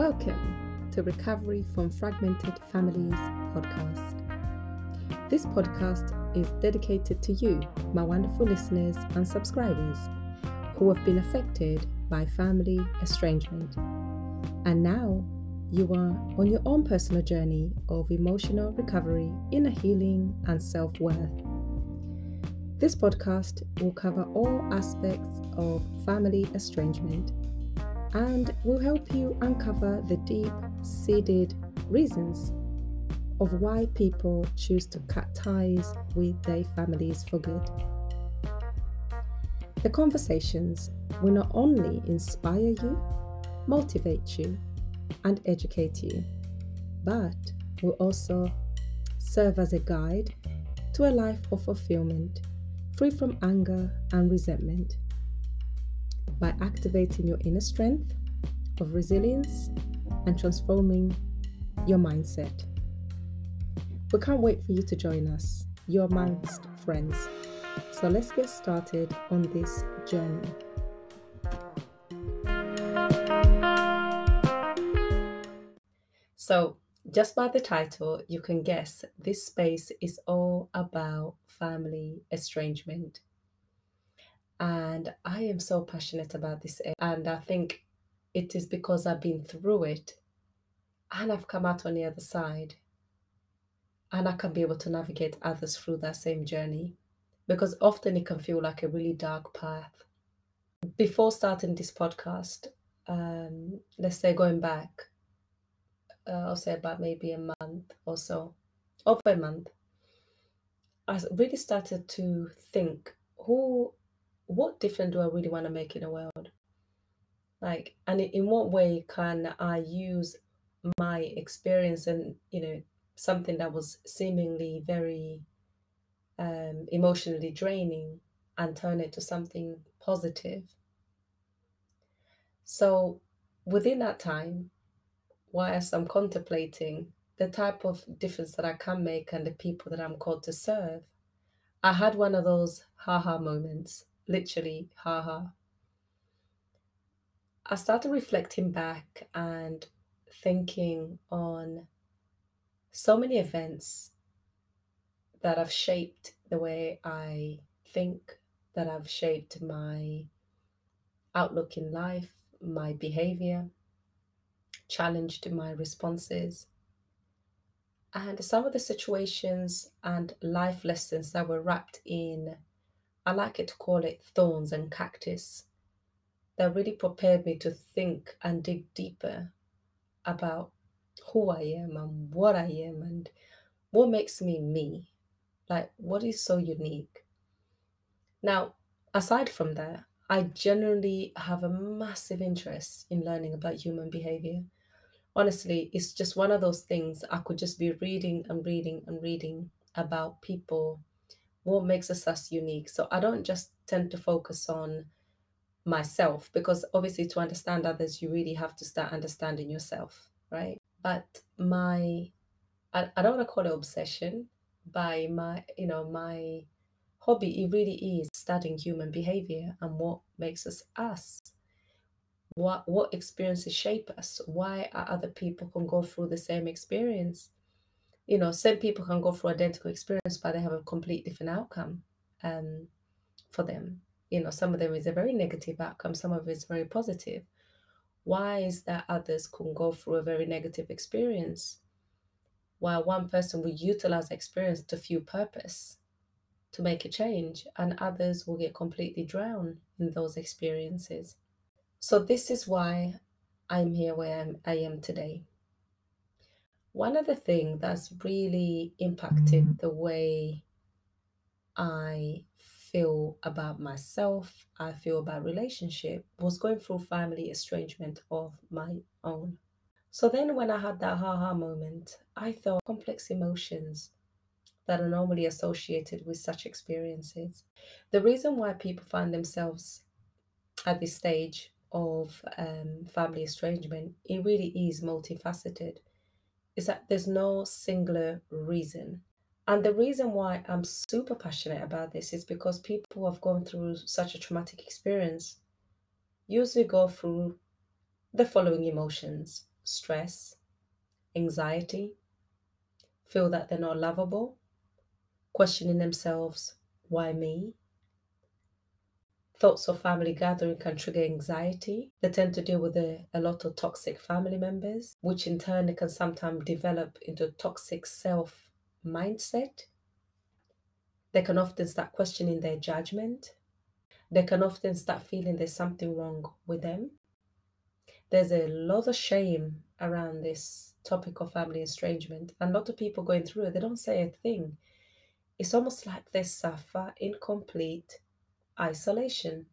Welcome to Recovery from Fragmented Families podcast. This podcast is dedicated to you, my wonderful listeners and subscribers who have been affected by family estrangement. And now you are on your own personal journey of emotional recovery, inner healing, and self worth. This podcast will cover all aspects of family estrangement and will help you uncover the deep seated reasons of why people choose to cut ties with their families for good. The conversations will not only inspire you, motivate you, and educate you, but will also serve as a guide to a life of fulfillment, free from anger and resentment by activating your inner strength of resilience and transforming your mindset. We can't wait for you to join us, your amongst friends. So let's get started on this journey. So, just by the title, you can guess this space is all about family estrangement. And I am so passionate about this. And I think it is because I've been through it and I've come out on the other side. And I can be able to navigate others through that same journey because often it can feel like a really dark path. Before starting this podcast, um, let's say going back, uh, I'll say about maybe a month or so, over a month, I really started to think who what difference do I really want to make in the world? Like, and in what way can I use my experience and, you know, something that was seemingly very um, emotionally draining and turn it to something positive? So, within that time, whilst I'm contemplating the type of difference that I can make and the people that I'm called to serve, I had one of those haha moments literally, haha. I started reflecting back and thinking on so many events that have shaped the way I think, that have shaped my outlook in life, my behavior, challenged my responses, and some of the situations and life lessons that were wrapped in I like it to call it thorns and cactus, that really prepared me to think and dig deeper about who I am and what I am and what makes me me. Like, what is so unique? Now, aside from that, I generally have a massive interest in learning about human behavior. Honestly, it's just one of those things I could just be reading and reading and reading about people what makes us us unique. So I don't just tend to focus on myself because obviously to understand others, you really have to start understanding yourself, right? But my, I, I don't want to call it obsession, by my, you know, my hobby, it really is studying human behavior and what makes us us. What, what experiences shape us? Why are other people can go through the same experience? You know, some people can go through identical experience, but they have a complete different outcome um, for them. You know, some of them is a very negative outcome, some of it is very positive. Why is that others can go through a very negative experience? While one person will utilize experience to fuel purpose, to make a change, and others will get completely drowned in those experiences. So, this is why I'm here where I'm, I am today. One of the things that's really impacted the way I feel about myself, I feel about relationship, was going through family estrangement of my own. So then when I had that haha moment, I felt complex emotions that are normally associated with such experiences. The reason why people find themselves at this stage of um, family estrangement, it really is multifaceted is that there's no singular reason. And the reason why I'm super passionate about this is because people who have gone through such a traumatic experience usually go through the following emotions. stress, anxiety, feel that they're not lovable, questioning themselves, why me? Thoughts of family gathering can trigger anxiety. They tend to deal with a, a lot of toxic family members, which in turn they can sometimes develop into a toxic self mindset. They can often start questioning their judgment. They can often start feeling there's something wrong with them. There's a lot of shame around this topic of family estrangement, and a lot of people going through it, they don't say a thing. It's almost like they suffer incomplete isolation.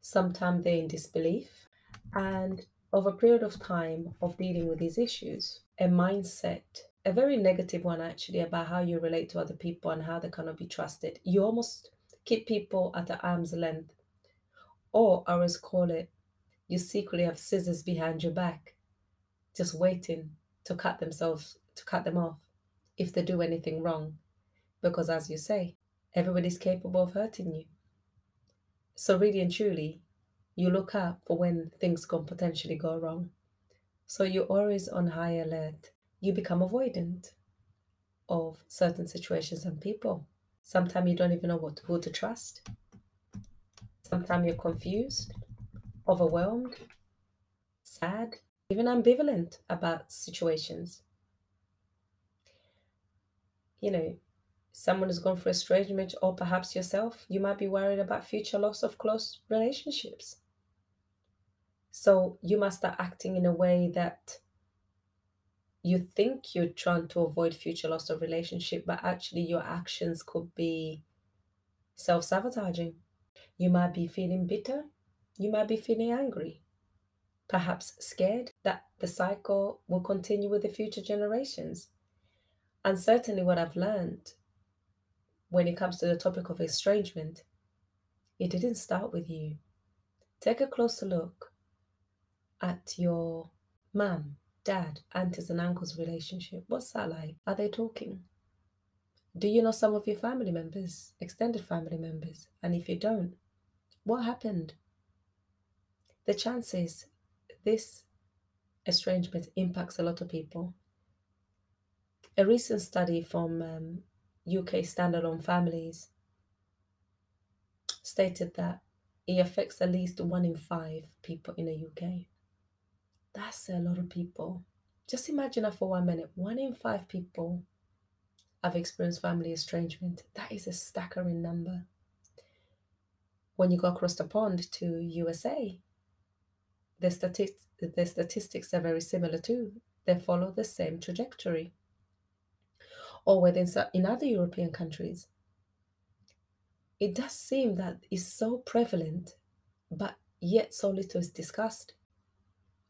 Sometimes they're in disbelief, and over a period of time of dealing with these issues, a mindset, a very negative one actually, about how you relate to other people and how they cannot be trusted. You almost keep people at arm's length, or I always call it, you secretly have scissors behind your back, just waiting to cut themselves, to cut them off if they do anything wrong. Because as you say, everybody's capable of hurting you. So, really and truly, you look out for when things can potentially go wrong. So, you're always on high alert. You become avoidant of certain situations and people. Sometimes you don't even know what who to trust. Sometimes you're confused, overwhelmed, sad, even ambivalent about situations. You know, someone who's gone through a estrangement, or perhaps yourself, you might be worried about future loss of close relationships. So you must start acting in a way that you think you're trying to avoid future loss of relationship, but actually your actions could be self sabotaging. You might be feeling bitter. You might be feeling angry. Perhaps scared that the cycle will continue with the future generations. And certainly, what I've learned when it comes to the topic of estrangement, it didn't start with you. Take a closer look at your mum, dad, aunties, and uncles' relationship. What's that like? Are they talking? Do you know some of your family members, extended family members? And if you don't, what happened? The chances this estrangement impacts a lot of people. A recent study from um, UK Stand Alone families stated that it affects at least one in five people in the UK. That's a lot of people. Just imagine that for one minute. One in five people have experienced family estrangement. That is a staggering number. When you go across the pond to USA, the, stati- the statistics are very similar too. They follow the same trajectory or within in other European countries. It does seem that it's so prevalent, but yet so little is discussed.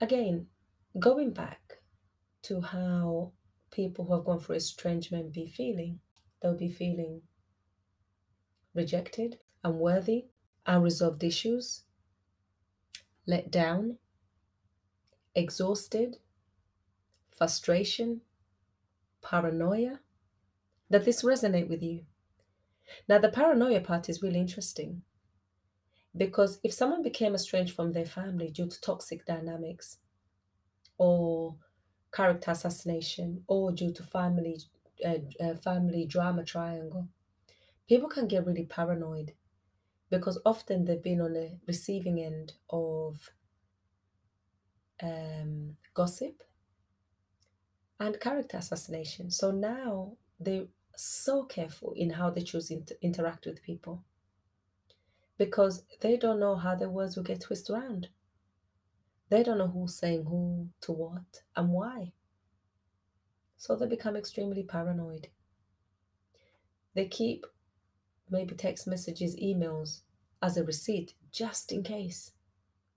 Again, going back to how people who have gone through estrangement be feeling, they'll be feeling rejected, unworthy, unresolved issues, let down, exhausted, frustration, paranoia, that this resonate with you. Now, the paranoia part is really interesting because if someone became estranged from their family due to toxic dynamics or character assassination or due to family uh, uh, family drama triangle, people can get really paranoid because often they've been on the receiving end of um, gossip and character assassination. So now they so careful in how they choose to interact with people because they don't know how their words will get twisted around. They don't know who's saying who to what and why. So they become extremely paranoid. They keep maybe text messages, emails as a receipt just in case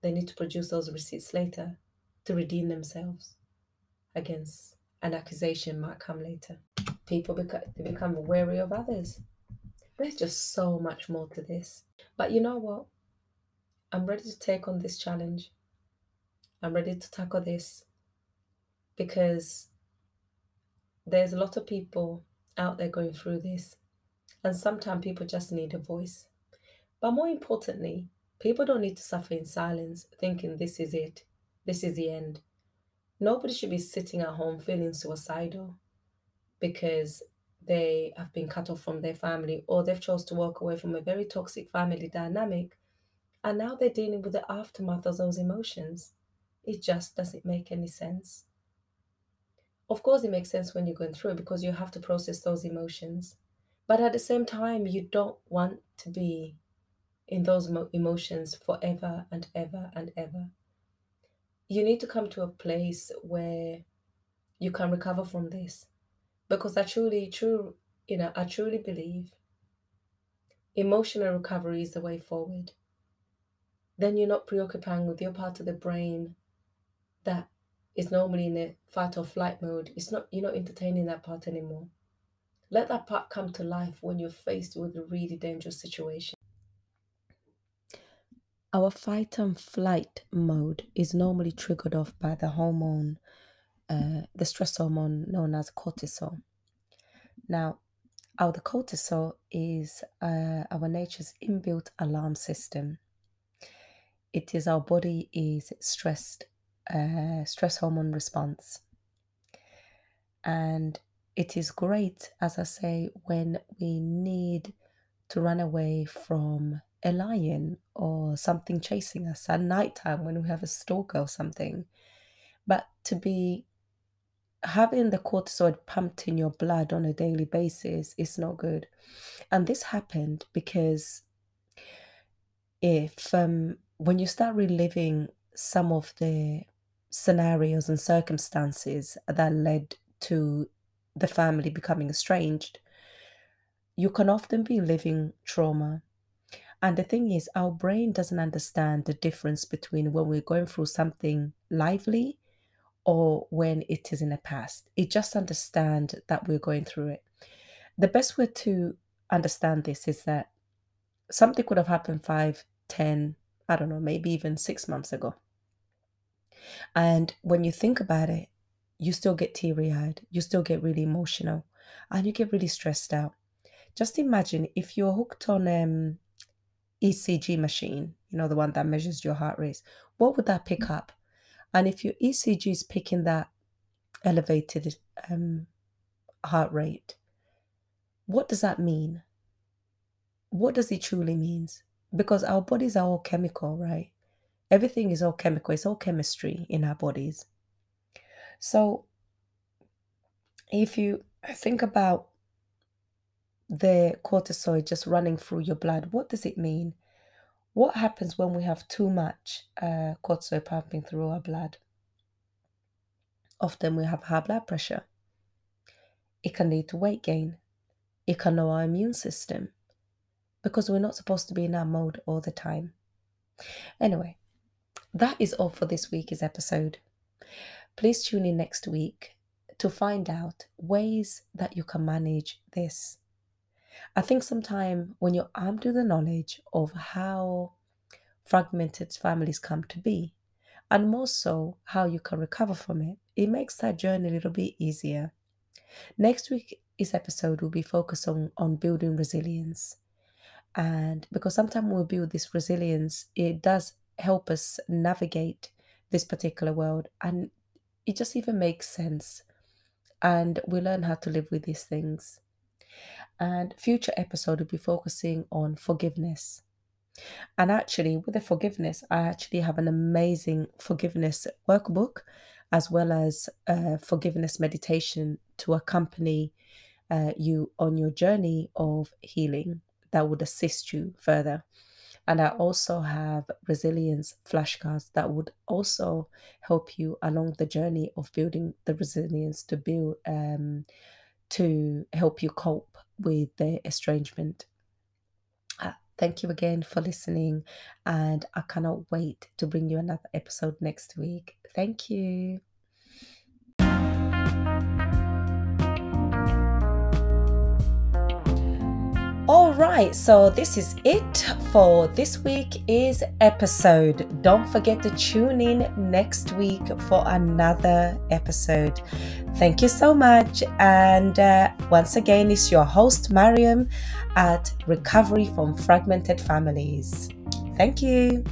they need to produce those receipts later to redeem themselves against an accusation might come later people become they become wary of others. There's just so much more to this. But you know what? I'm ready to take on this challenge. I'm ready to tackle this because there's a lot of people out there going through this. And sometimes people just need a voice. But more importantly, people don't need to suffer in silence thinking this is it. this is the end. Nobody should be sitting at home feeling suicidal because they have been cut off from their family or they've chose to walk away from a very toxic family dynamic and now they're dealing with the aftermath of those emotions. It just doesn't make any sense. Of course, it makes sense when you're going through it because you have to process those emotions. But at the same time, you don't want to be in those emotions forever and ever and ever. You need to come to a place where you can recover from this. Because I truly, true, you know, I truly believe emotional recovery is the way forward. Then you're not preoccupying with your part of the brain that is normally in a fight or flight mode. It's not you're not entertaining that part anymore. Let that part come to life when you're faced with a really dangerous situation. Our fight and flight mode is normally triggered off by the hormone, uh, the stress hormone known as cortisol. Now, our cortisol is uh, our nature's inbuilt alarm system. It is our body is stressed, uh, stress hormone response, and it is great, as I say, when we need to run away from a lion or something chasing us at nighttime when we have a stalker or something. But to be having the cortisol pumped in your blood on a daily basis is not good. And this happened because if um, when you start reliving some of the scenarios and circumstances that led to the family becoming estranged, you can often be living trauma. And the thing is, our brain doesn't understand the difference between when we're going through something lively or when it is in the past. It just understand that we're going through it. The best way to understand this is that something could have happened five, ten, I don't know, maybe even six months ago. And when you think about it, you still get teary eyed, you still get really emotional, and you get really stressed out. Just imagine if you're hooked on um ECG machine, you know, the one that measures your heart rate, what would that pick up? And if your ECG is picking that elevated um, heart rate, what does that mean? What does it truly means? Because our bodies are all chemical, right? Everything is all chemical, it's all chemistry in our bodies. So if you think about the cortisol just running through your blood, what does it mean? What happens when we have too much uh, cortisol pumping through our blood? Often we have high blood pressure. It can lead to weight gain. It can lower our immune system because we're not supposed to be in our mode all the time. Anyway, that is all for this week's episode. Please tune in next week to find out ways that you can manage this I think sometimes when you're armed with the knowledge of how fragmented families come to be, and more so how you can recover from it, it makes that journey a little bit easier. Next week's episode will be focused on, on building resilience. And because sometimes we build this resilience, it does help us navigate this particular world. And it just even makes sense. And we learn how to live with these things and future episode will be focusing on forgiveness. And actually, with the forgiveness, I actually have an amazing forgiveness workbook as well as forgiveness meditation to accompany uh, you on your journey of healing that would assist you further. And I also have resilience flashcards that would also help you along the journey of building the resilience to build um, to help you cope with the estrangement. Uh, thank you again for listening, and I cannot wait to bring you another episode next week. Thank you. Right, so this is it for this week is episode. Don't forget to tune in next week for another episode. Thank you so much. And uh, once again, it's your host, Mariam, at Recovery from Fragmented Families. Thank you.